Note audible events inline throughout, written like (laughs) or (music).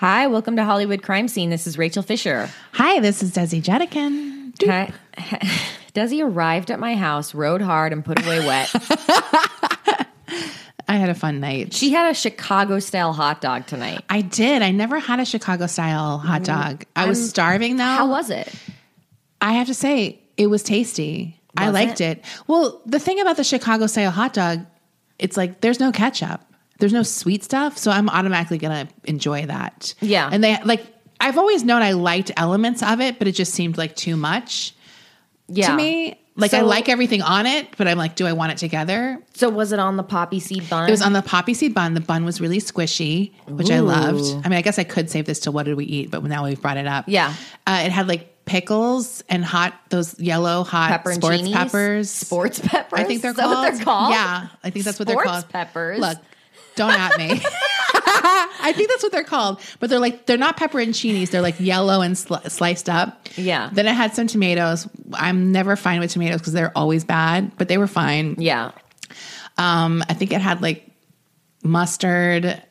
Hi, welcome to Hollywood Crime Scene. This is Rachel Fisher. Hi, this is Desi Jedeikin. Hi. (laughs) Desi arrived at my house, rode hard, and put away wet. (laughs) I had a fun night. She had a Chicago style hot dog tonight. I did. I never had a Chicago style hot mm-hmm. dog. I was I'm- starving though. How was it? I have to say, it was tasty. I Was liked it? it? Well, the thing about the Chicago style hot dog, it's like there's no ketchup. There's no sweet stuff, so I'm automatically going to enjoy that. Yeah. And they like I've always known I liked elements of it, but it just seemed like too much Yeah. to me. Like I like everything on it, but I'm like, do I want it together? So was it on the poppy seed bun? It was on the poppy seed bun. The bun was really squishy, which I loved. I mean, I guess I could save this to what did we eat, but now we've brought it up. Yeah. Uh, it had like pickles and hot, those yellow hot sports peppers. Sports peppers. I think they're Is that called. what they're called? Yeah, I think that's what they're Sports called. peppers. Look, don't at me. (laughs) I think that's what they're called, but they're like they're not pepperoncinis. They're like yellow and sli- sliced up. Yeah. Then it had some tomatoes. I'm never fine with tomatoes because they're always bad, but they were fine. Yeah. Um, I think it had like mustard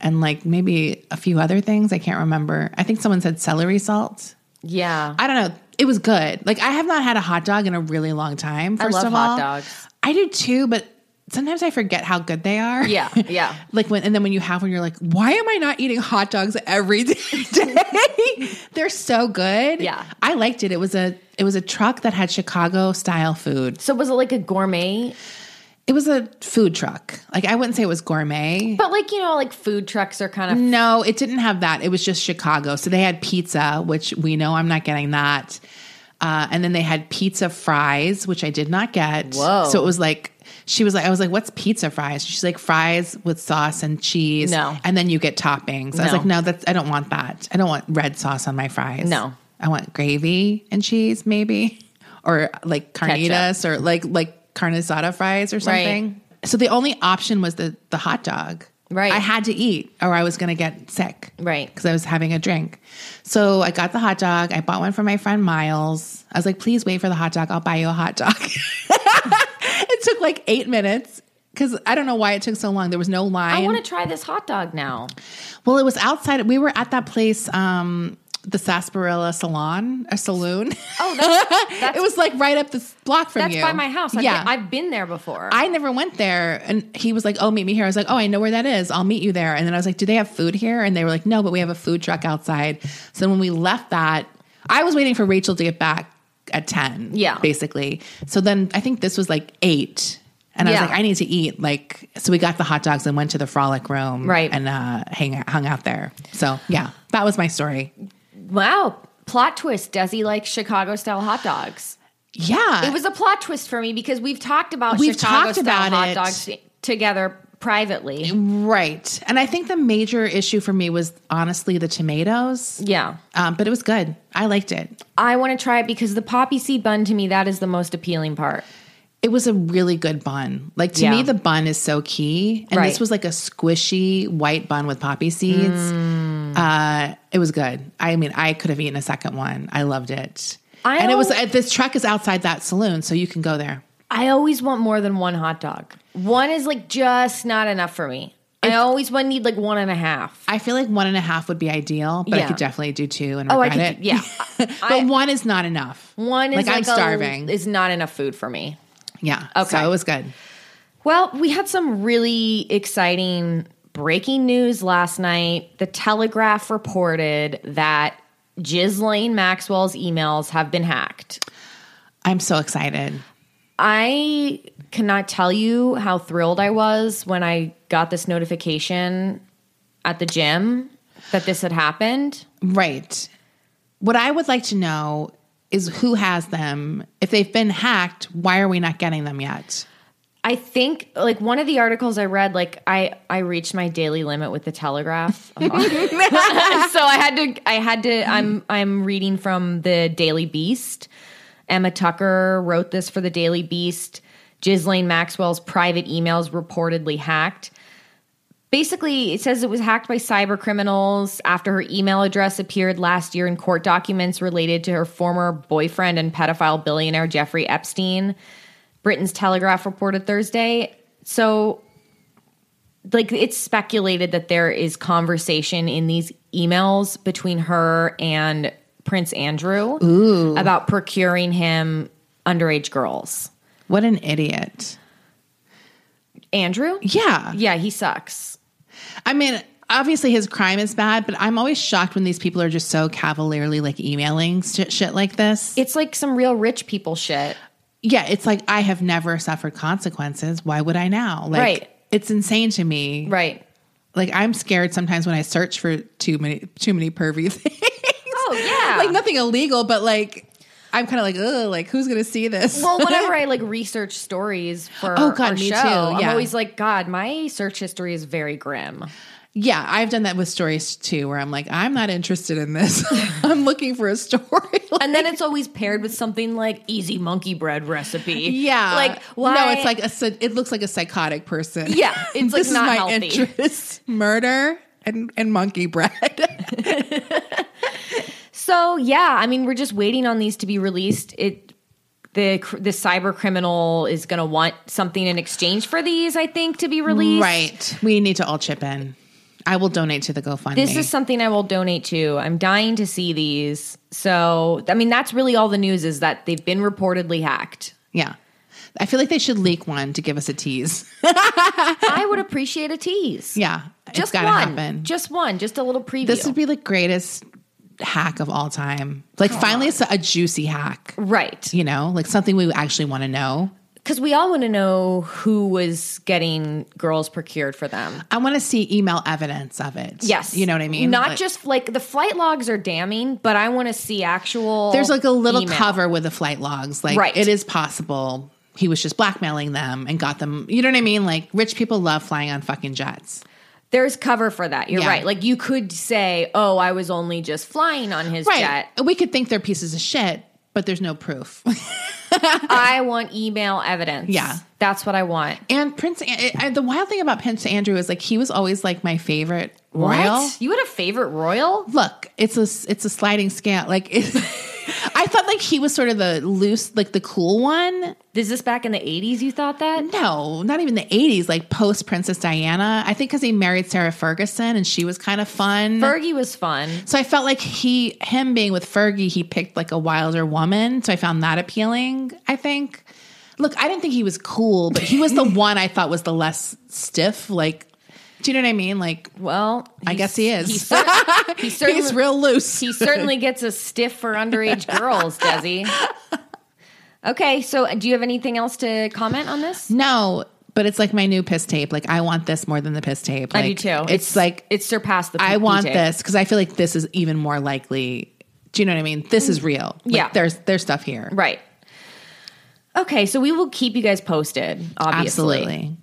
and like maybe a few other things. I can't remember. I think someone said celery salt. Yeah. I don't know. It was good. Like I have not had a hot dog in a really long time. I First love of hot all. dogs. I do too, but sometimes I forget how good they are. Yeah, (laughs) yeah. like when and then when you have one, you're like, why am I not eating hot dogs every (laughs) day? (laughs) They're so good. Yeah. I liked it. It was a it was a truck that had Chicago style food. So was it like a gourmet? It was a food truck. Like I wouldn't say it was gourmet. But like, you know, like food trucks are kind of No, it didn't have that. It was just Chicago. So they had pizza, which we know I'm not getting that. Uh, and then they had pizza fries, which I did not get. Whoa. So it was like, she was like, I was like, what's pizza fries? She's like, fries with sauce and cheese. No. And then you get toppings. I was like, no, that's, I don't want that. I don't want red sauce on my fries. No. I want gravy and cheese, maybe. Or like carnitas or like, like carne asada fries or something. So the only option was the, the hot dog. Right. I had to eat or I was going to get sick. Right. Because I was having a drink. So I got the hot dog. I bought one for my friend Miles. I was like, please wait for the hot dog. I'll buy you a hot dog. (laughs) it took like eight minutes because I don't know why it took so long. There was no line. I want to try this hot dog now. well, it was outside. We were at that place, um, the Sarsaparilla Salon, a saloon. Oh, that's, (laughs) that's it was like right up the block from there. that's you. by my house. I've yeah. been, I've been there before. I never went there. And he was like, Oh, meet me here. I was like, Oh, I know where that is. I'll meet you there. And then I was like, Do they have food here? And they were like, No, but we have a food truck outside. So when we left that, I was waiting for Rachel to get back at 10. Yeah. Basically. So then I think this was like eight. And I was like, I need to eat. Like, so we got the hot dogs and went to the frolic room. Right. And uh, hang, hung out there. So yeah, that was my story. Wow. Plot twist. Does he like Chicago style hot dogs. Yeah. It was a plot twist for me because we've talked about We've Chicago talked style about hot it. dogs together privately. right. And I think the major issue for me was honestly the tomatoes. Yeah. Um, but it was good. I liked it. I want to try it because the poppy seed bun to me, that is the most appealing part. It was a really good bun. Like to Yeah. me, the bun is so key. And Right. this was like a squishy white bun with poppy seeds. Mm. Uh, it was good. I mean, I could have eaten a second one. I loved it. I and it was uh, this truck is outside that saloon, so you can go there. I always want more than one hot dog. One is like just not enough for me. I always want need like one and a half. I feel like one and a half would be ideal, but I could definitely do two and Oh, I regret could- it. yeah. (laughs) but I- one is not enough. One is like, like, I'm a- starving. is not enough food for me. Yeah. Okay. So it was good. Well, we had some really exciting breaking news last night. The Telegraph reported that Ghislaine Maxwell's emails have been hacked. I'm so excited. I cannot tell you how thrilled I was when I got this notification at the gym that this had happened. Right. What I would like to know is who has them. If they've been hacked, why are we not getting them yet? I think like one of the articles I read, like I I reached my daily limit with the Telegraph, (laughs) (laughs) so I had to I had to I'm I'm reading from the Daily Beast. Emma Tucker wrote this for the Daily Beast. Ghislaine Maxwell's private emails reportedly hacked. Basically, it says it was hacked by cyber criminals after her email address appeared last year in court documents related to her former boyfriend and pedophile billionaire Jeffrey Epstein. Britain's Telegraph reported Thursday. So, like, it's speculated that there is conversation in these emails between her and Prince Andrew about procuring him underage girls. What an idiot. Andrew? Yeah. Yeah, he sucks. I mean, obviously his crime is bad, but I'm always shocked when these people are just so cavalierly like emailing shit, shit like this. It's like some real rich people shit. yeah, it's like I have never suffered consequences. Why would I now? Like, Right. It's insane to me. Right. Like I'm scared sometimes when I search for too many too many pervy (laughs) things. Oh, yeah. like nothing illegal, but like I'm kind of like, ugh, like who's gonna see this? Well, whenever I (laughs) like research stories for Oh, God, our me show, too, I'm yeah. always like, God, my search history is very grim. yeah, I've done that with stories too, where I'm like, I'm not interested in this. (laughs) I'm looking for a story. (laughs) And then it's always paired with something like easy monkey bread recipe. yeah, Like, why? No, it's like a. It looks like a psychotic person. Yeah, it's, like, not my healthy. interest: murder and and monkey bread. So yeah, I mean, we're just waiting on these to be released. It the the cyber criminal is going to want something in exchange for these. I think to be released. right. We need to all chip in. I will donate to the GoFundMe. This is something I will donate to. I'm dying to see these. So I mean, that's really all the news is that they've been reportedly hacked. yeah. I feel like they should leak one to give us a tease. (laughs) I would appreciate a tease. yeah, just one. happen. Just one. Just a little preview. this would be the greatest hack of all time. Like finally, it's a, a juicy hack. right You know, like something we actually want to know. because we all want to know who was getting girls procured for them. I want to see email evidence of it. Yes. you know what I mean. Not Like, just like the flight logs are damning, but I want to see actual. there's like a little email. cover with the flight logs. Like Right. it is possible he was just blackmailing them and got them. You know what I mean? Like rich people love flying on fucking jets. There's cover for that. You're Yeah. right. Like you could say, "Oh, I was only just flying on his Right. jet." We could think they're pieces of shit, but there's no proof. (laughs) (laughs) I want email evidence. Yeah. that's what I want. and Prince, An- I- the wild thing about Prince Andrew is like he was always like my favorite royal. What? You had a favorite royal? Look, it's a it's a sliding scale. Like (laughs) it, I thought like he was sort of the loose, like the cool one. Is this back in the 80s? You thought that? No, not even the 80s, like post Princess Diana. I think because he married Sarah Ferguson and she was kind of fun. Fergie was fun. so I felt like he, him being with Fergie, he picked like a wilder woman. So I found that appealing, I think. Look, I didn't think he was cool, but he was the (laughs) one I thought was the less stiff. Like, do you know what I mean? Like, Well, I guess he is. He, cer- he certainly, (laughs) he's real loose. he certainly gets a stiff for underage girls, does he? Okay, so uh, do you have anything else to comment on this? no, but it's like my new piss tape. Like, I want this more than the piss tape. I do too. It's, like, it's surpassed the. I want tape. this because I feel like this is even more likely. Do you know what I mean? This is mm. real. Like, Yeah. there's there's stuff here. Right. Okay, so we will keep you guys posted. Obviously. Absolutely.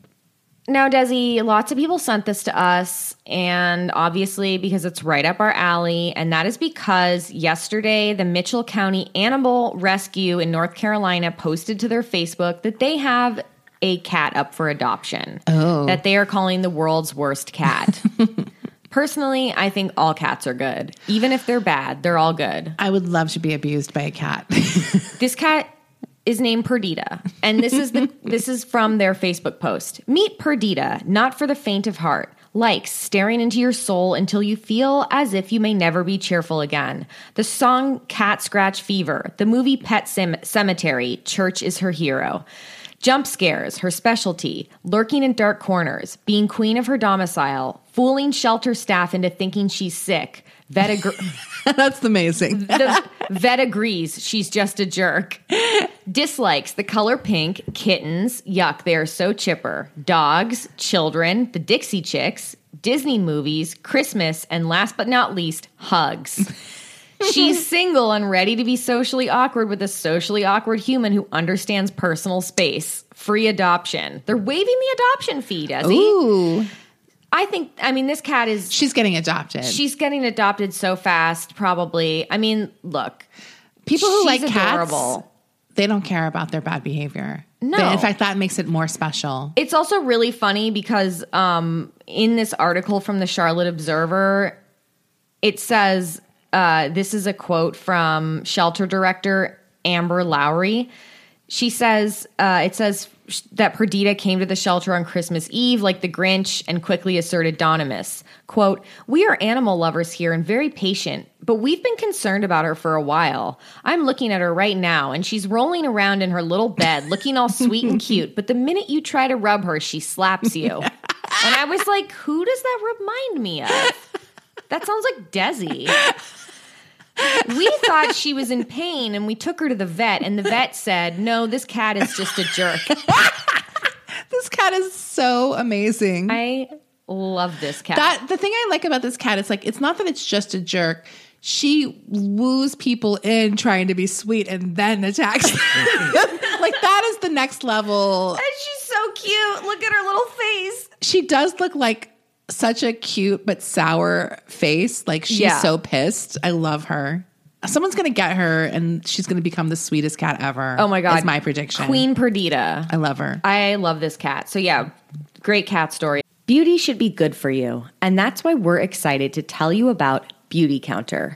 Now, Desi, lots of people sent this to us, and obviously because it's right up our alley, and that is because yesterday the Mitchell County Animal Rescue in North Carolina posted to their Facebook that they have a cat up for adoption. Oh. That they are calling the world's worst cat. (laughs) Personally, I think all cats are good. Even if they're bad, they're all good. I would love to be abused by a cat. (laughs) This cat is named Perdita, and this is the (laughs) this is from their Facebook post. Meet Perdita, not for the faint of heart. Likes staring into your soul until you feel as if you may never be cheerful again. The song Cat Scratch Fever, the movie Pet Sim- Cemetery, Church is her hero. Jump scares, her specialty, lurking in dark corners, being queen of her domicile, fooling shelter staff into thinking she's sick. Vet, agr- (laughs) That's amazing. (laughs) the vet agrees she's just a jerk. Dislikes the color pink, kittens, yuck, they are so chipper. Dogs, children, the Dixie Chicks, Disney movies, Christmas, and last but not least, hugs. (laughs) She's single and ready to be socially awkward with a socially awkward human who understands personal space. Free adoption. They're waiving the adoption fee, Desi. Ooh, I think, I mean, this cat is she's getting adopted. she's getting adopted so fast, probably. I mean, look, People who like cats, adorable. they don't care about their bad behavior. No. They- in fact, that makes it more special. It's also really funny because um, in this article from the Charlotte Observer, it says uh, this is a quote from shelter director Amber Lowry. She says, uh, it says that Perdita came to the shelter on Christmas Eve like the Grinch and quickly asserted Donimus. Quote, We are animal lovers here and very patient, but we've been concerned about her for a while. I'm looking at her right now and she's rolling around in her little bed looking all sweet and (laughs) cute, but the minute you try to rub her, she slaps you. (laughs) and I was like, Who does that remind me of? That sounds like Desi. (laughs) We thought she was in pain and we took her to the vet, and the vet said, No, this cat is just a jerk. (laughs) This cat is so amazing. I love this cat. that the thing I like about this cat is like it's not that it's just a jerk. She woos people in trying to be sweet and then attacks. (laughs) like that is the next level. and she's so cute. Look at her little face. She does look like such a cute but sour face. Like she's Yeah. so pissed. I love her. Someone's gonna get her and she's gonna become the sweetest cat ever. Oh my God. Is my prediction. Queen Perdita. I love her. I love this cat. So, yeah, great cat story. Beauty should be good for you. And that's why we're excited to tell you about Beautycounter.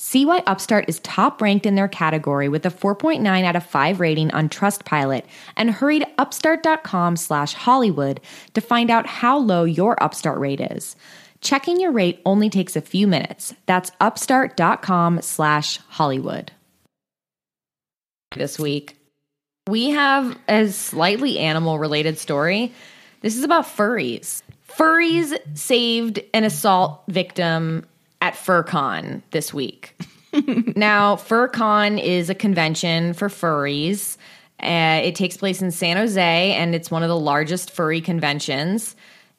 See why Upstart is top ranked in their category with a 4.9 out of 5 rating on Trustpilot and hurry to upstart.com slash Hollywood to find out how low your Upstart rate is. Checking your rate only takes a few minutes. That's upstart.com slash Hollywood. This week, we have a slightly animal related story. This is about furries. Furries saved an assault victim at FurCon this week. (laughs) now, FurCon is a convention for furries. Uh, it takes place in San Jose, and it's one of the largest furry conventions.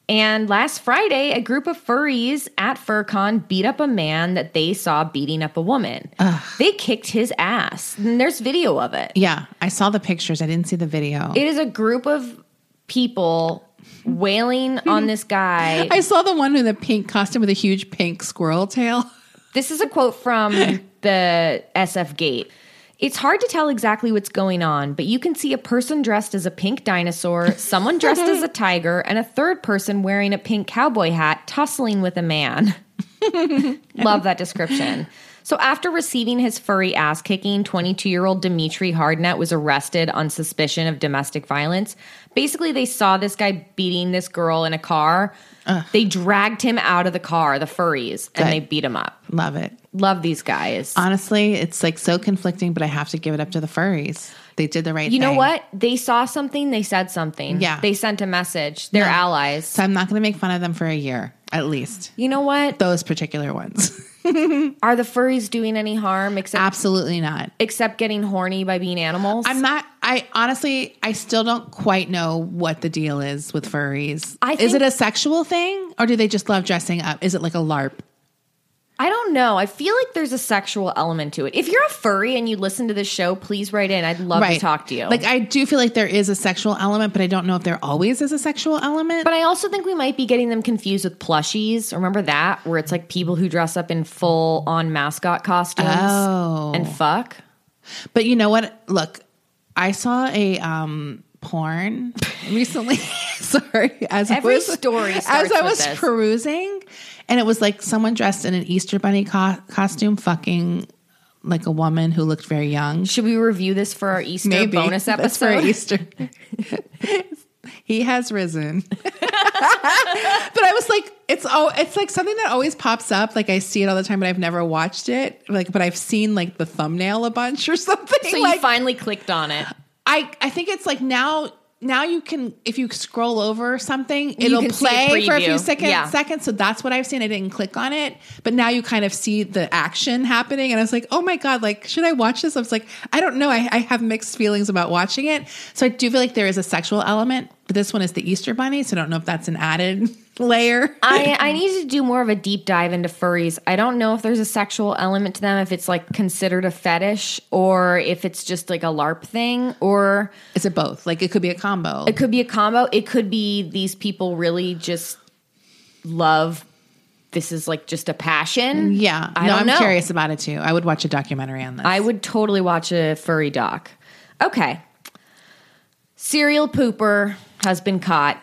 And last Friday, a group of furries at FurCon beat up a man that they saw beating up a woman. They kicked his ass. And there's video of it. Yeah, I saw the pictures. I didn't see the video. It is a group of people wailing on this guy. (laughs) I saw the one with the pink costume with a huge pink squirrel tail. (laughs) This is a quote from the SF Gate. It's hard to tell exactly what's going on, but you can see a person dressed as a pink dinosaur, someone dressed as a (laughs) tiger, and a third person wearing a pink cowboy hat tussling with a man. Love that description. So, after receiving his furry ass kicking, 22 year old Dimitri Hardnett was arrested on suspicion of domestic violence. Basically, they saw this guy beating this girl in a car. They dragged him out of the car, the furries, and they beat him up. Love it. Love these guys. Honestly, it's like so conflicting, but I have to give it up to the furries. They did the right you thing. know what? They saw something, they said something. Yeah. They sent a message. They're Yeah. allies. So I'm not going to make fun of them for a year, at least. You know what? Those particular ones. (laughs) Are the furries doing any harm except Absolutely not. except getting horny by being animals? I'm not. I honestly, I still don't quite know what the deal is with furries. I think, is it a sexual thing, or do they just love dressing up? Is it like a LARP? I don't know. I feel like there's a sexual element to it. If you're a furry and you listen to this show, please write in. I'd love to talk to you. Like I do feel like there is a sexual element, but I don't know if there always is a sexual element. but I also think we might be getting them confused with plushies. Remember that, where it's like people who dress up in full on mascot costumes Oh. and fuck. But you know what? Look, I saw a um porn (laughs) recently. (laughs) Sorry, as Every I was, story as I was this. perusing, and it was like someone dressed in an Easter bunny co- costume, fucking like a woman who looked very young. Should we review this for our Easter Maybe bonus (laughs) That's for? Easter. (laughs) he has risen. (laughs) but I was like, it's oh, it's like something that always pops up. Like I see it all the time, but I've never watched it. Like, but I've seen like the thumbnail a bunch or something. So like, you finally clicked on it. I I think it's like now now you can if you scroll over something it'll play for a few seconds Yeah. seconds. So that's what I've seen. I didn't click on it. But now you kind of see the action happening. And I was like oh my god like should I watch this? I was like I don't know. I, I have mixed feelings about watching it. So I do feel like there is a sexual element but this one is the Easter bunny. So I don't know if that's an added layer I, I (laughs) need to do more of a deep dive into furries. I don't know if there's a sexual element to them, if it's like considered a fetish, or if it's just like a LARP thing, or is it both like it could be a combo it could be a combo. It could be these people really just love. This is like just a passion. yeah I no I'm know. curious about it too I would watch a documentary on this I would totally watch a furry doc. Okay. Serial pooper has been caught.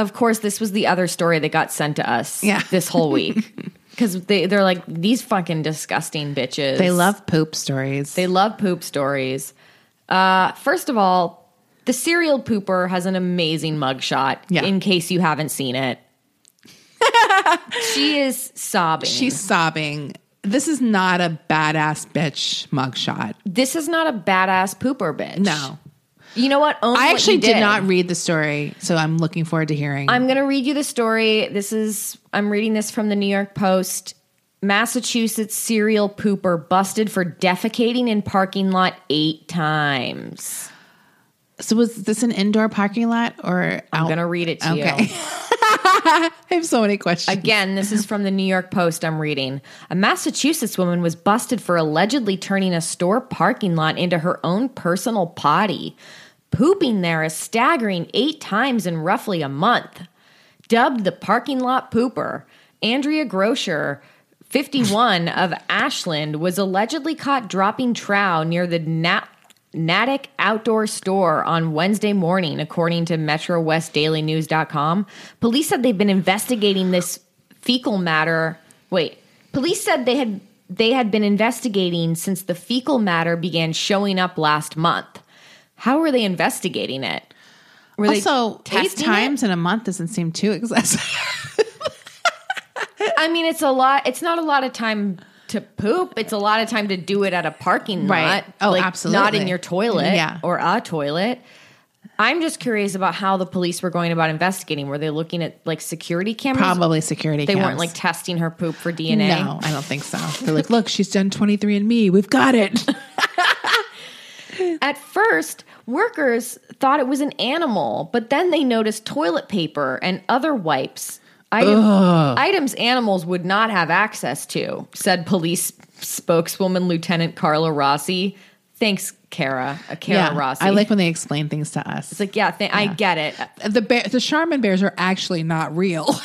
Of course, this was the other story that got sent to us Yeah. this whole (laughs) week. Because they, they're like, these fucking disgusting bitches. they love poop stories They love poop stories. Uh, first of all, the serial pooper has an amazing mugshot. Yeah. In case you haven't seen it, (laughs) she is sobbing. She's sobbing. This is not a badass bitch mugshot. this is not a badass pooper bitch. No. You know what? Own I actually you did. not read the story, so I'm looking forward to hearing. I'm going to read you the story. This is, I'm reading this from the New York Post. Massachusetts serial pooper busted for defecating in parking lot eight times. so was this an indoor parking lot or I'm going to read it to Okay. you. (laughs) (laughs) I have so many questions. Again, this is from the New York Post. I'm reading. A Massachusetts woman was busted for allegedly turning a store parking lot into her own personal potty, pooping there a staggering eight times in roughly a month. Dubbed the parking lot pooper, Andrea Grosser, 51 of Ashland, was allegedly caught dropping trow near the Nat- Natick Outdoor Store on Wednesday morning, according to MetroWestDailyNews.com. Police said they've been investigating this fecal matter. Wait, police said they had they had been investigating since the fecal matter began showing up last month. How were they investigating it? Were also, eight testing it? times in a month doesn't seem too excessive. (laughs) I mean, it's a lot. It's not a lot of time to poop. It's a lot of time to do it at a parking Right. lot. Oh, Not absolutely. in your toilet Yeah. or a toilet. I'm just curious about how the police were going about investigating. Were they looking at like security cameras? Probably security. Cameras. They weren't like testing her poop for DNA. No, I don't think so. They're like, look, she's done 23 and Me. We've got it. (laughs) At first, workers thought it was an animal, but then they noticed toilet paper and other wipes. Item, items animals would not have access to, said police spokeswoman Lieutenant Carla Rossi. Thanks, Kara. Uh, Kara yeah, Rossi. I like when they explain things to us. It's like, yeah, th- I get it. the bear, the Charmin bears are actually not real. (laughs)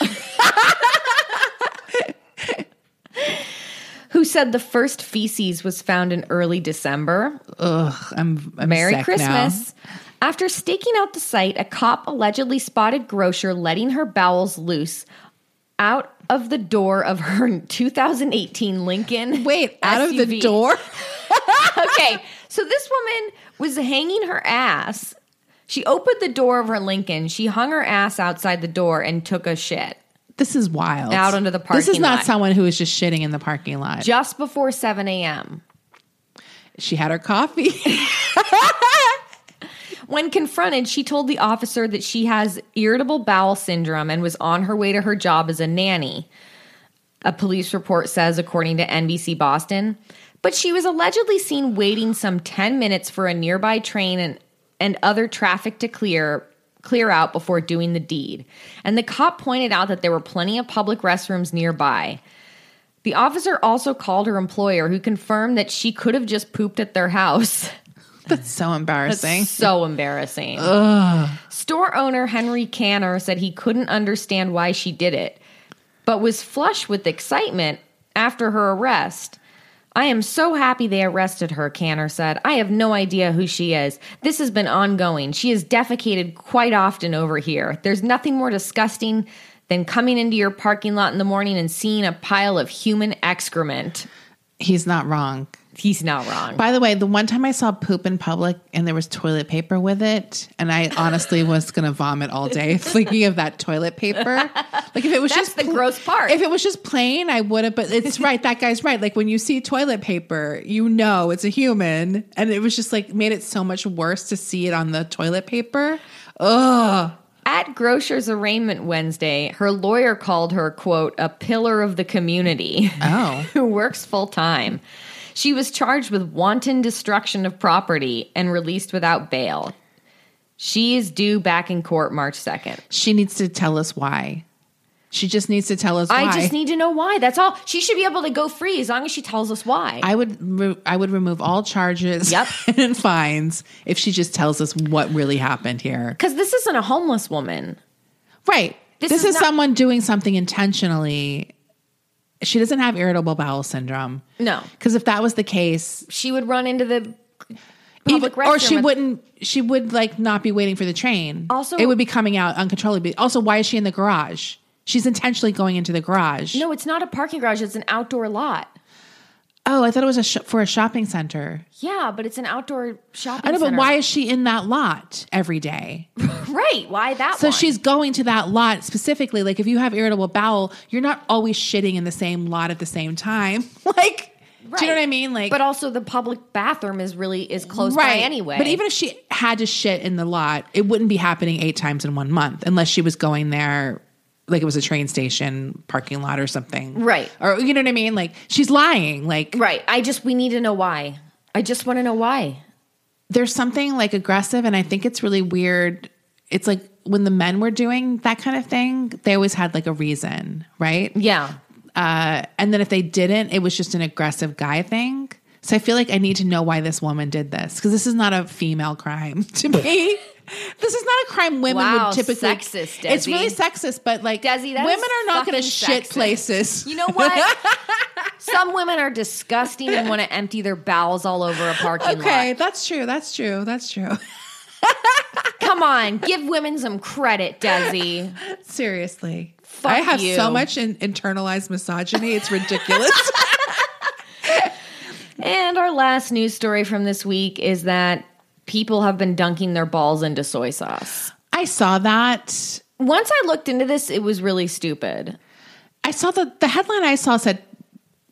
Who said the first feces was found in early December? Ugh, I'm, I'm Merry Christmas. now. After staking out the site, a cop allegedly spotted Grosser letting her bowels loose out of the door of her (laughs) 2018 Lincoln. Wait, out of the door? (laughs) okay, so this woman was hanging her ass. She opened the door of her Lincoln. She hung her ass outside the door and took a shit This is wild. Out onto the parking This is not lot. someone who is just shitting in the parking lot. just before 7 a.m. she had her coffee. (laughs) When confronted, she told the officer that she has irritable bowel syndrome and was on her way to her job as a nanny. A police report says, according to NBC Boston. But she was allegedly seen waiting some 10 minutes for a nearby train and, and other traffic to clear clear out before doing the deed. And the cop pointed out that there were plenty of public restrooms nearby. The officer also called her employer, who confirmed that she could have just pooped at their house. (laughs) (laughs) That's so embarrassing. So embarrassing. Store owner Henry Canner said he couldn't understand why she did it, but was flush with excitement after her arrest. I am so happy they arrested her, Canner said. I have no idea who she is. This has been ongoing. She has defecated quite often over here. There's nothing more disgusting than coming into your parking lot in the morning and seeing a pile of human excrement. He's not wrong. He's not wrong. By the way, the one time I saw poop in public and there was toilet paper with it, and I honestly was going to vomit all day (laughs) thinking of that toilet paper. Like if it was That's just the gross part. If it was just plain, I would have. But it's right. That guy's right. Like when you see toilet paper, you know it's a human, and it was just like made it so much worse to see it on the toilet paper. Ugh. At Grosser's arraignment Wednesday, her lawyer called her, quote, a pillar of the community Oh. (laughs) who works full time. She was charged with wanton destruction of property and released without bail. She is due back in court March 2nd. She needs to tell us why. She just needs to tell us why. I just need to know why. That's all. She should be able to go free as long as she tells us why. I would re- I would remove all charges Yep. (laughs) and fines if she just tells us what really happened here. Because this isn't a homeless woman. Right. This This, is is, not- someone doing something intentionally. She doesn't have irritable bowel syndrome. No. Because if that was the case, She would run into the even, public or she wouldn't, she would like not be waiting for the train. Also- it would be coming out uncontrollably. Also, why is she in the garage? She's intentionally going into the garage. No, it's not a parking garage. It's an outdoor lot. Oh, I thought it was a sh- for a shopping center. Yeah, but it's an outdoor shopping I know, but center. why is she in that lot every day? (laughs) Right. Why that So one? she's going to that lot specifically. Like if you have irritable bowel, you're not always shitting in the same lot at the same time. (laughs) like, do you know what I mean? Like, but also the public bathroom is really is close by anyway. But even if she had to shit in the lot, it wouldn't be happening eight times in one month unless she was going there like it was a train station parking lot or something. Right. Or you know what I mean? Like she's lying. Like right, I just we need to know why. I just want to know why. there's something like aggressive and I think it's really weird. It's like when the men were doing that kind of thing, they always had like a reason, right? Yeah. Uh, and then if they didn't, it was just an aggressive guy thing. So I feel like I need to know why this woman did this because this is not a female crime (laughs) to me. This is not a crime women Wow, would typically. sexist, It's really sexist, but like Desi, women are not going to shit places. You know what? (laughs) Some women are disgusting and want to empty their bowels all over a parking okay, lot. Okay, that's true. That's true. That's true. (laughs) Come on, give women some credit, Desi. Seriously, Fuck I have you. so much in, internalized misogyny. It's ridiculous. (laughs) And our last news story from this week is that people have been dunking their balls into soy sauce. I saw that. Once I looked into this, it was really stupid. I saw the the headline I saw said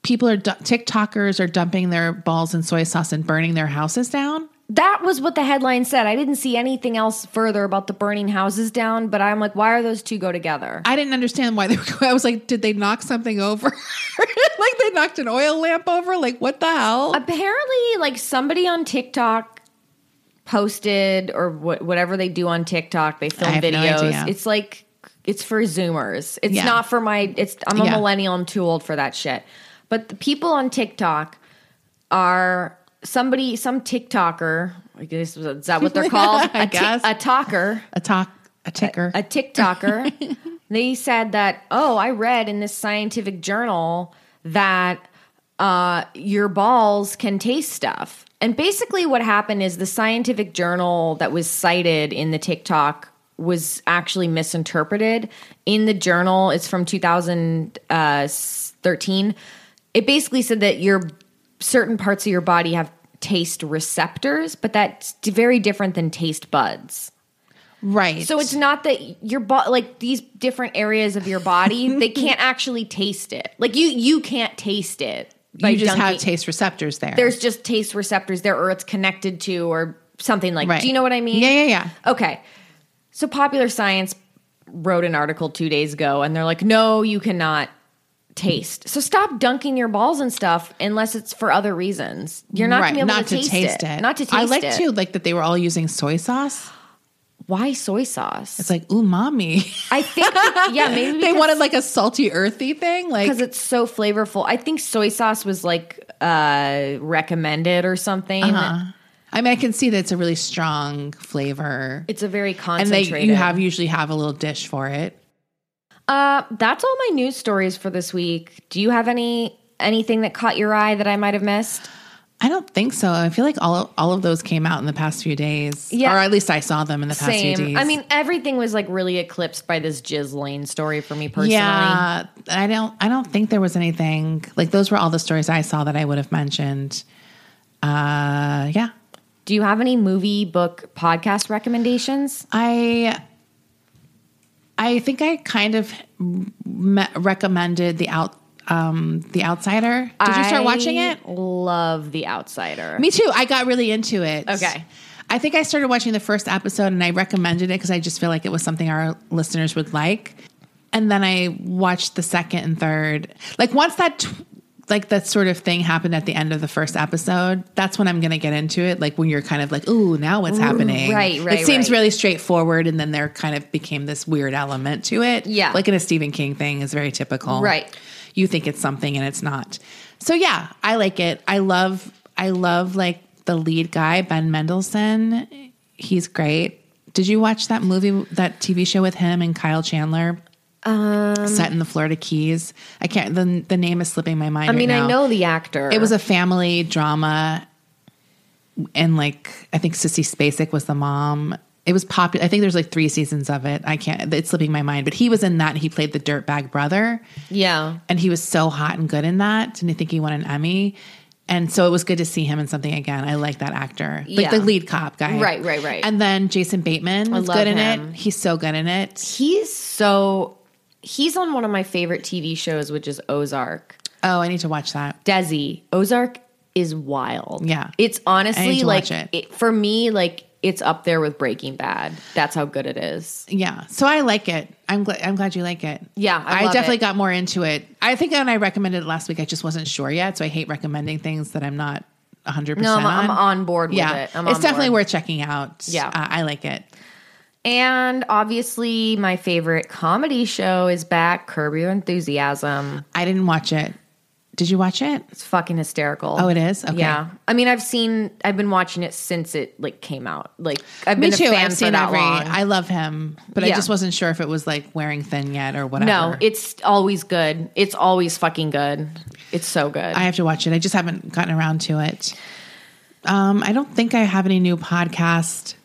people are TikTokers are dumping their balls in soy sauce and burning their houses down. That was what the headline said. I didn't see anything else further about the burning houses down, but I'm like, why are those two go together? I didn't understand why they were. I was like, did they knock something over? (laughs) like they knocked an oil lamp over? Like what the hell? Apparently, like somebody on TikTok posted or wh- whatever they do on TikTok, they film no videos. idea. it's like it's for Zoomers. It's Yeah. not for my. It's I'm a Yeah. millennial. I'm too old for that shit. But the people on TikTok are somebody, some TikToker. I guess is that what they're (laughs) called? I a, guess. a talker. a talk, a ticker. a TikToker, (laughs) they said that, oh, I read in this scientific journal that uh, your balls can taste stuff. And basically, what happened is the scientific journal that was cited in the TikTok was actually misinterpreted. In the journal, it's from 2013. It basically said that your certain parts of your body have taste receptors, but that's very different than taste buds. right. So it's not that your body, like these different areas of your body, they (laughs) can't actually taste it. Like you, you can't taste it. By you just have taste receptors there. There's just taste receptors there, or it's connected to, or something like. right. Do you know what I mean? Yeah, yeah, yeah. Okay. So Popular Science wrote an article two days ago, and they're like, "No, you cannot taste. So stop dunking your balls and stuff unless it's for other reasons. You're not right. gonna be able not to, taste, it. Not to taste it. I like it. too, like that they were all using soy sauce. Why soy sauce? It's like umami. I think, (laughs) yeah, maybe they wanted like a salty, earthy thing. Like because it's so flavorful. I think soy sauce was like uh recommended or something. uh-huh. I mean, I can see that it's a really strong flavor, It's a very and they concentrated. you have usually have a little dish for it. Uh, that's all my news stories for this week. Do you have any anything that caught your eye that I might have missed? I don't think so. I feel like all all of those came out in the past few days, Yeah. or at least I saw them in the past few days. I mean, everything was like really eclipsed by this Ghislaine story for me personally. yeah, I don't. I don't think there was anything like those were all the stories I saw that I would have mentioned. Uh, yeah, Do you have any movie, book, podcast recommendations? I I think I kind of me- recommended the out um the outsider. Did you start watching it? Love The Outsider. Me too. I got really into it. Okay. I think I started watching the first episode and I recommended it because I just feel like it was something our listeners would like. And then I watched the second and third. Like once that tw- like that sort of thing happened at the end of the first episode, that's when I'm going to get into it. Like when you're kind of like, "Ooh, now what's happening?" right, right, It seems right. really straightforward and then there kind of became this weird element to it. Yeah. Like in a Stephen King thing is very typical. Right. You think it's something and it's not. So yeah, I like it. I love I love like the lead guy, Ben Mendelsohn. He's great. Did you watch that movie, that TV show with him and Kyle Chandler? Um, set in the Florida Keys. I can't. The the name is slipping my mind. I mean, right I know the actor. it was a family drama, and like I think Sissy Spacek was the mom. It was popular. I think there's like three seasons of it. I can't. It's slipping my mind. But he was in that. and He played the dirtbag brother yeah. and he was so hot and good in that and i think he won an emmy and so it was good to see him in something again i like that actor like Yeah. the lead cop guy Right, right, right. and then jason bateman was good in him. it he's so good in it He's so. He's on one of my favorite TV shows, which is Ozark. oh i need to watch that Desi. Ozark is wild. Yeah. It's honestly like it. it- for me, like it's up there with Breaking Bad. That's how good it is. yeah so i like it i'm glad i'm glad you like it Yeah, I love definitely it. got more into it i think when i recommended it last week i just wasn't sure yet so i hate recommending things that i'm not 100% No, I'm, on. I'm on board with yeah it. It's definitely board. worth checking out Yeah. uh, i like it And obviously, my favorite comedy show is back. Curb Your Enthusiasm. i didn't watch it did you watch it It's fucking hysterical. Oh, it is? Okay. Yeah. I mean, I've seen. I've been watching it since it like came out. Like I've Me been too. a fan I've for seen that every. long. I love him, but I just wasn't sure if it was like wearing thin yet or whatever. no, it's always good. It's always fucking good. It's so good. I have to watch it. I just haven't gotten around to it. Um, I don't think I have any new podcast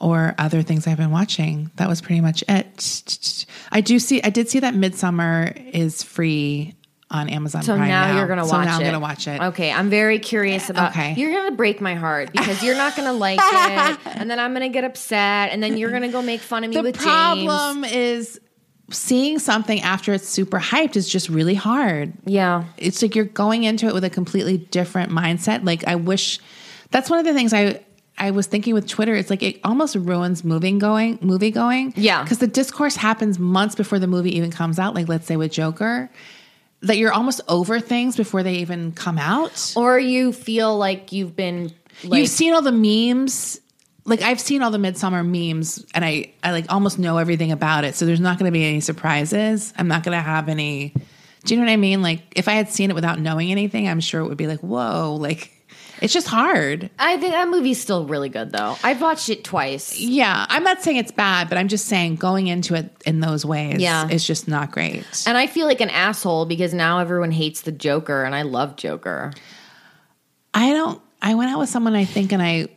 or other things I've been watching. That was pretty much it. I do see. I did see that Midsommar is free on Amazon. So Prime now, you're gonna so watch now it. I'm gonna watch it. Okay, I'm very curious about. Okay. you're gonna break my heart because you're not gonna like (laughs) it, and then I'm gonna get upset, and then you're gonna go make fun of me The with James. problem is seeing something after it's super hyped is just really hard. Yeah, it's like you're going into it with a completely different mindset. Like I wish that's one of the things I I was thinking with Twitter. It's like it almost ruins moving going movie going. Yeah. because the discourse happens months before the movie even comes out. Like let's say with Joker, that you're almost over things before they even come out. or you feel like you've been like You've seen all the memes. Like I've seen all the Midsommar memes, and I I like almost know everything about it. So there's not going to be any surprises. I'm not going to have any. Do you know what I mean? Like if I had seen it without knowing anything, I'm sure it would be like, whoa, like it's just hard. I think that movie's still really good though. I've watched it twice. Yeah, I'm not saying it's bad, but I'm just saying going into it in those ways, Yeah. is just not great. And I feel like an asshole because now everyone hates the Joker, and I love Joker. I don't. I went out with someone I think, and I.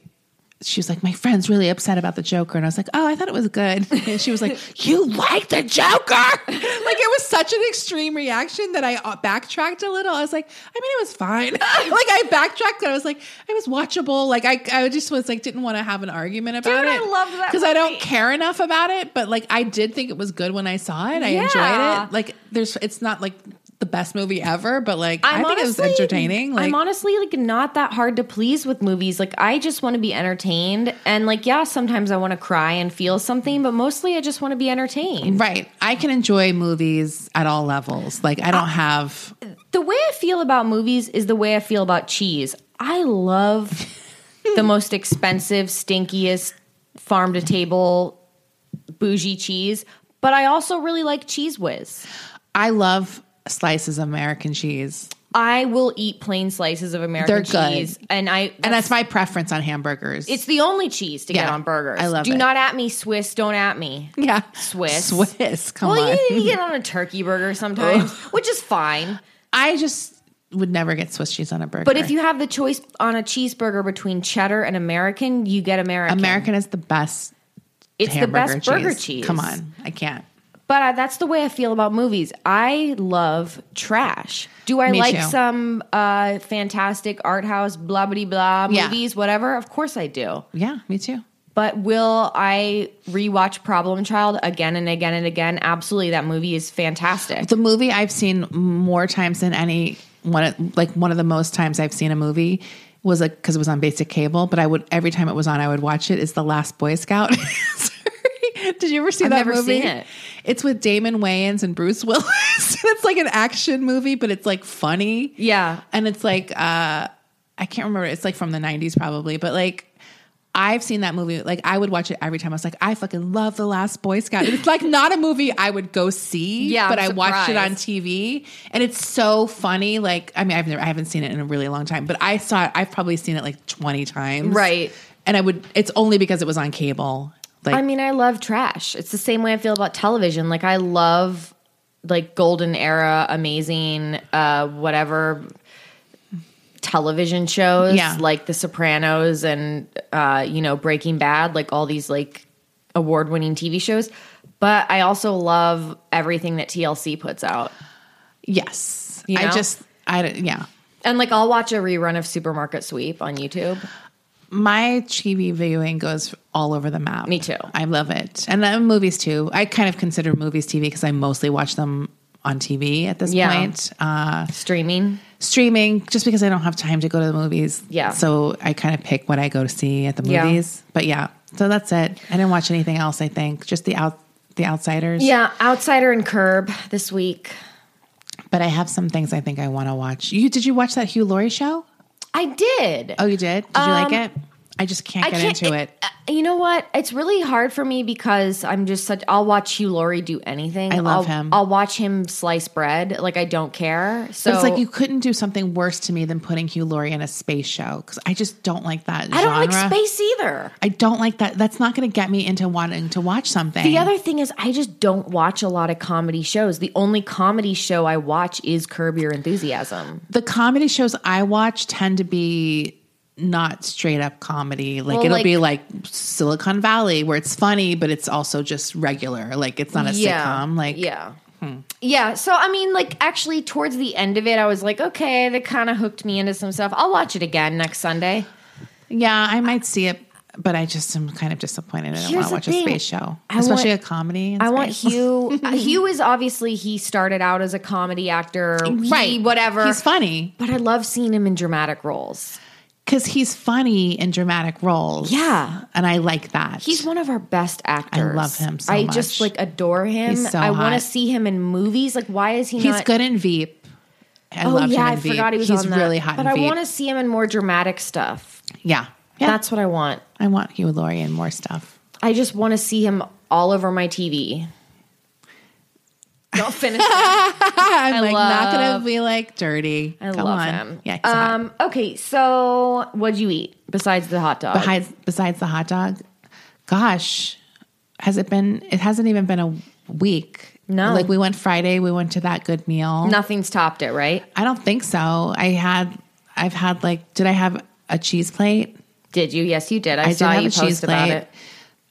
She was like, my friend's really upset about the Joker, and I was like, oh, I thought it was good. (laughs) And she was like, (laughs) you like the Joker? (laughs) like it was such an extreme reaction that I uh, backtracked a little. I was like, I mean, it was fine. like I backtracked, and I was like, it was watchable. Like I, I just was like, didn't want to have an argument about Dude, I it. that because I don't care enough about it. But like, I did think it was good when I saw it. I Yeah. enjoyed it. Like, there's, it's not like the best movie ever, but like, i think it was entertaining. Like, I'm honestly like not that hard to please with movies. Like I just want to be entertained, and like yeah, sometimes I want to cry and feel something, but mostly I just want to be entertained. Right. I can enjoy movies at all levels. Like I don't have The way I feel about movies is the way I feel about cheese. I love (laughs) the most expensive, stinkiest farm to table bougie cheese, but I also really like Cheez Whiz. I love slices of American cheese. I will eat plain slices of American They're good. cheese, and I And that's my preference on hamburgers. it's the only cheese to get Yeah, on burgers. I love Do it. not at me Swiss. Don't at me. yeah. Swiss. Swiss. Come Well, on. you, you get on a turkey burger sometimes, which is fine. I just would never get Swiss cheese on a burger. But if you have the choice on a cheeseburger between cheddar and American, you get American. American is the best it's the hamburger best burger cheese. Come on. I can't. But uh, that's the way I feel about movies. I love trash. Do I Me like too. some uh, fantastic art house blah blah blah Yeah. movies, whatever? Of course I do. Yeah, me too. But will I rewatch Problem Child again and again and again? Absolutely. That movie is fantastic. The movie I've seen more times than any one, of- like one of the most times I've seen a movie was like because it was on basic cable. But I would every time it was on, I would watch it. Is the Last Boy Scout? (laughs) Sorry, did you ever see I've that never movie? seen it. It's with Damon Wayans and Bruce (laughs) Willis. it's like an action movie, but it's like funny. Yeah. and it's like uh I can't remember. It's like from the '90s probably, but like. I've seen that movie. Like I would watch it every time. I was like, I fucking love The Last Boy Scout. It's like not a movie I would go see. Yeah, but I watched it on. TV, and it's so funny. Like, I mean, I've never, I haven't seen it in a really long time, but I saw it. I've probably seen it like twenty times, Right. And I would. It's only because it was on cable. Like, I mean, I love trash. It's the same way I feel about television. Like I love like golden era, amazing, uh, whatever television shows, Yeah. like The Sopranos and uh, you know Breaking Bad, like all these like award winning TV shows. But I also love everything that TLC puts out. yes, You I just, I yeah. And like I'll watch a rerun of Supermarket Sweep on YouTube. My TV viewing goes all over the map. Me too. I love it, and then movies too. I kind of consider movies TV because I mostly watch them on TV at this Yeah. point. Uh, Streaming. streaming just because I don't have time to go to the movies. Yeah. So I kind of pick what I go to see at the Yeah. movies. But yeah, so that's it. I didn't watch anything else. I think just the out the outsiders. Yeah, Outsider and Curb this week. But I have some things I think I want to watch. You did you watch that Hugh Laurie show? I did. Oh, you did. Did you like Um, it? I just can't I get can't- into it. uh, You know what? It's really hard for me because I'm just such. I'll watch Hugh Laurie do anything. I love I'll, him. I'll watch him slice bread. Like I don't care. So But it's like you couldn't do something worse to me than putting Hugh Laurie in a space show because I just don't like that I don't like space either. I don't like that. That's not going to get me into wanting to watch something. The other thing is, I just don't watch a lot of comedy shows. The only comedy show I watch is Curb Your Enthusiasm. the comedy shows I watch tend to be not straight up comedy. Like Well, it'll like- be like Silicon Valley where it's funny, but it's also just regular. Like it's not a sitcom. Like hmm. yeah. Yeah, so I mean, like, actually, towards the end of it, I was like, okay, that kind of hooked me into some stuff. I'll watch it again next Sunday. yeah, I might see it, but I just am kind of disappointed. I don't want to watch thing. a space show, I especially want- a comedy. I want. Hugh. (laughs) uh, Hugh is obviously he started out as a comedy actor, He- right, whatever. He's funny but I love seeing him in dramatic roles. Because he's funny in dramatic roles. Yeah. and I like that. He's one of our best actors. I love him so I much. just like adore him. He's so I want to hot. see him in movies. Like, why is he not? he's not? good in Veep. I oh yeah, him I Veep. forgot he was he's on that. really hot. But in I Veep. want to see him in more dramatic stuff. Yeah, yeah. That's what I want. I want Hugh Laurie in more stuff. I just want to see him all over my TV. Don't finish. (laughs) I'm like not gonna be like dirty. I Come love on. him. Yeah. Um. Okay. So, what'd you eat besides the hot dog? besides besides the hot dog, gosh, has it been? It hasn't even been a week. No. like we went Friday. We went to that good meal. Nothing's topped it, right? I don't think so. I had. I've had like. Did I have a cheese plate? Did you? Yes, you did. I, I saw did have you a post cheese about plate. it.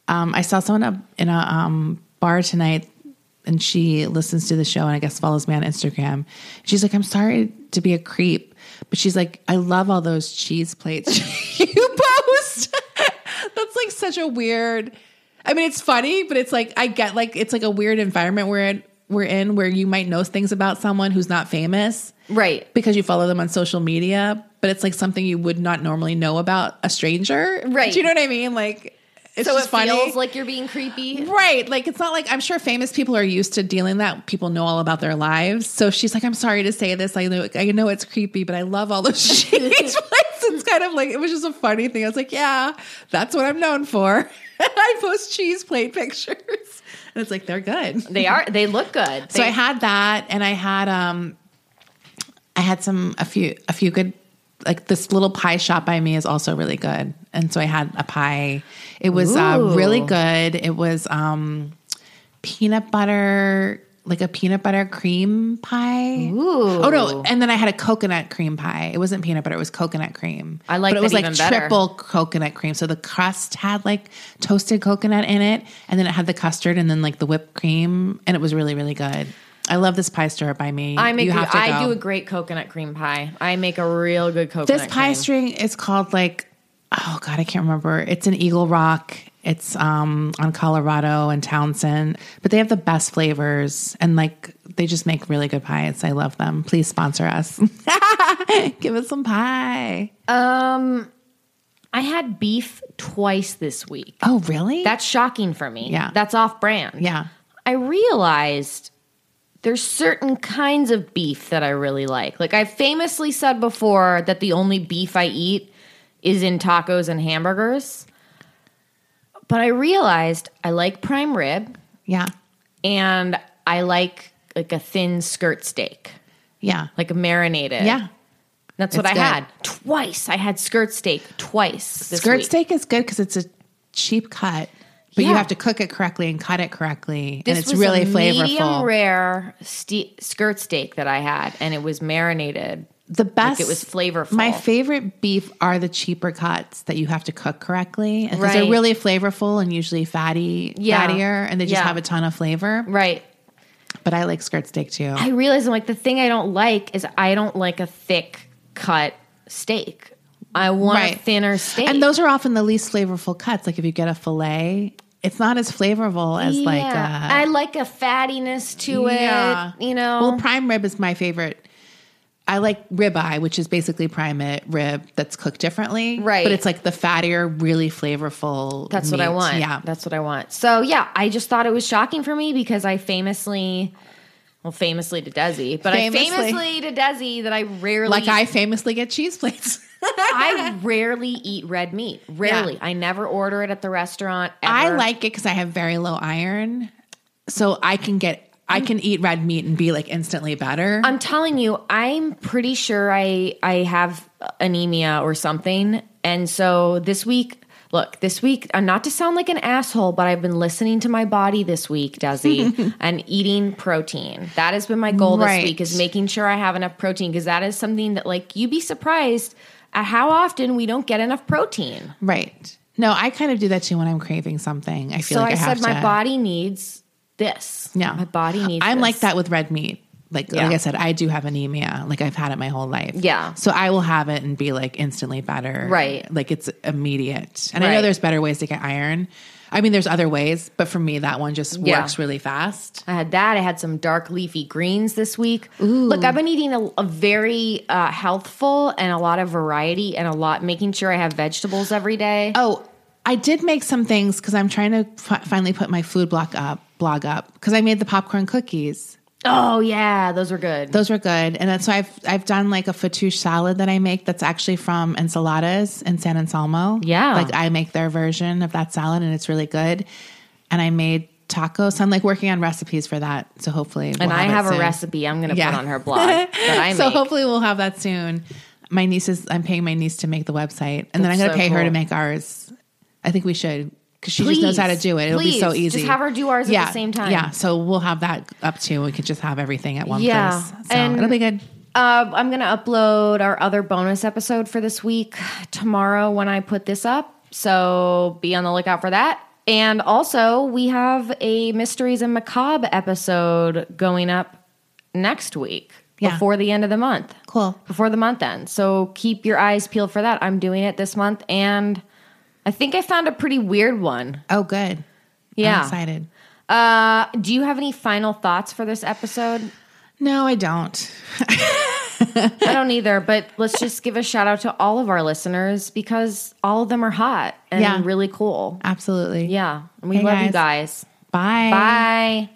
Um, I saw someone in a um, bar tonight, and she listens to the show and I guess follows me on Instagram. She's like, "I'm sorry to be a creep," but she's like, "I love all those cheese plates (laughs) you post." (laughs) That's like such a weird. I mean, it's funny, but it's like I get like it's like a weird environment we're in, we're in where you might know things about someone who's not famous Right. because you follow them on social media, but it's like something you would not normally know about a stranger. Right. Do you know what I mean? Like It's so just it funny. feels like you're being creepy. Right. Like it's not like I'm sure famous people are used to dealing that. People know all about their lives. So she's like, I'm sorry to say this. I know I know it's creepy, but I love all those (laughs) cheese (laughs) plates. It's kind of like it was just a funny thing. I was like, yeah, that's what I'm known for. (laughs) I post cheese plate pictures. And it's like they're good. They are. They look good. So They- I had that and I had um I had some a few a few good like this little pie shop by me is also really good. And so I had a pie. It was uh, really good. It was um peanut butter like a peanut butter cream pie. Ooh. Oh no! And then I had a coconut cream pie. It wasn't peanut butter; it was coconut cream. I like but it was like even better. triple coconut cream. So the crust had like toasted coconut in it, and then it had the custard, and then like the whipped cream, and it was really really good. I love this pie stir by me. I make. You have to I do a great coconut cream pie. I make a real good coconut. This pie cream. string is called like oh god, I can't remember. It's in Eagle Rock. It's um on Colorado and Townsend, but they have the best flavors and like they just make really good pies. I love them. Please sponsor us. (laughs) Give us some pie. Um, I had beef twice this week. Oh, really? That's shocking for me. Yeah. That's off brand. yeah. I realized there's certain kinds of beef that I really like. Like I famously said before that the only beef I eat is in tacos and hamburgers. But I realized I like prime rib Yeah. and I like like a thin skirt steak, Yeah. like a marinated. Yeah. That's what It's I good. had twice. I had skirt steak twice. This Skirt week. steak is good because it's a cheap cut, but you have to cook it correctly and cut it correctly, This and it's really a medium flavorful. rare ste- skirt steak that I had, and it was marinated. The best it was flavorful. My favorite beef are the cheaper cuts that you have to cook correctly because Right. they're really flavorful and usually fatty, Yeah. fattier, and they just Yeah. have a ton of flavor. Right. But I like skirt steak too. I realize I'm like the thing I don't like is I don't like a thick cut steak. I want a thinner steak. and those are often the least flavorful cuts. Like if you get a fillet, it's not as flavorful as like Yeah. a I like a fattiness to Yeah. it. You know. Well, prime rib is my favorite. I like ribeye, which is basically prime rib that's cooked differently. Right. But it's like the fattier, really flavorful. That's what I want. Yeah. That's what I want. So yeah, I just thought it was shocking for me because I famously, well, famously to Desi, but Famously. I famously to Desi that I rarely Like I famously get cheese plates. (laughs) I rarely eat red meat. Rarely. I never order it at the restaurant. I like it because I have very low iron. So I can get, I can eat red meat and be like instantly better. I'm telling you, I'm pretty sure I I have anemia or something. And so this week, look, this week, uh, not to sound like an asshole, but I've been listening to my body this week, Desi, (laughs) and eating protein. That has been my goal Right. this week is making sure I have enough protein because that is something that like you'd be surprised at how often we don't get enough protein. right. No, I kind of do that too when I'm craving something. I feel So like I, I, said my to- body needs this. Yeah. My body needs I'm this. like that with red meat. Like Yeah. like I said, I do have anemia. Like I've had it my whole life. Yeah. So I will have it and be like instantly better. Right. Like it's immediate. And I know there's better ways to get iron. I mean, there's other ways, but for me, that one just Yeah. works really fast. I had that. I had some dark leafy greens this week. Look, I've been eating a, a very uh, healthful and a lot of variety and a lot making sure I have vegetables every day. Oh, I did make some things because I'm trying to fi- finally put my food block up. Blog up because I made the popcorn cookies. Oh yeah, those were good. Those were good, and that's so I've I've done like a fattoush salad that I make that's actually from Insalata's in San Anselmo. Yeah. like I make their version of that salad, and it's really good. And I made tacos. So I'm like working on recipes for that. So hopefully, we'll and I it have a soon. recipe I'm going to Yeah. put on her blog that (laughs) I so make. hopefully we'll have that soon. My niece is. I'm paying my niece to make the website, and then I'm going to so pay her to make ours. I think we should because she just knows how to do it. It'll be so easy. Just have her do ours at the same time. Yeah, so we'll have that up too. We could just have everything at one Yeah. place. So And- it'll be good. Uh, I'm going to upload our other bonus episode for this week tomorrow when I put this up. So be on the lookout for that. And also, we have a Mysteries and Macabre episode going up next week Yeah. before the end of the month. Cool. Before the month ends. So keep your eyes peeled for that. I'm doing it this month. And I think I found a pretty weird one. Oh, good. Yeah. I'm excited. Uh, do you have any final thoughts for this episode? No, I don't. (laughs) I don't either, but let's just give a shout out to all of our listeners because all of them are hot and Yeah. really cool. Absolutely. Yeah. And we Hey, love you guys. guys. Bye. Bye.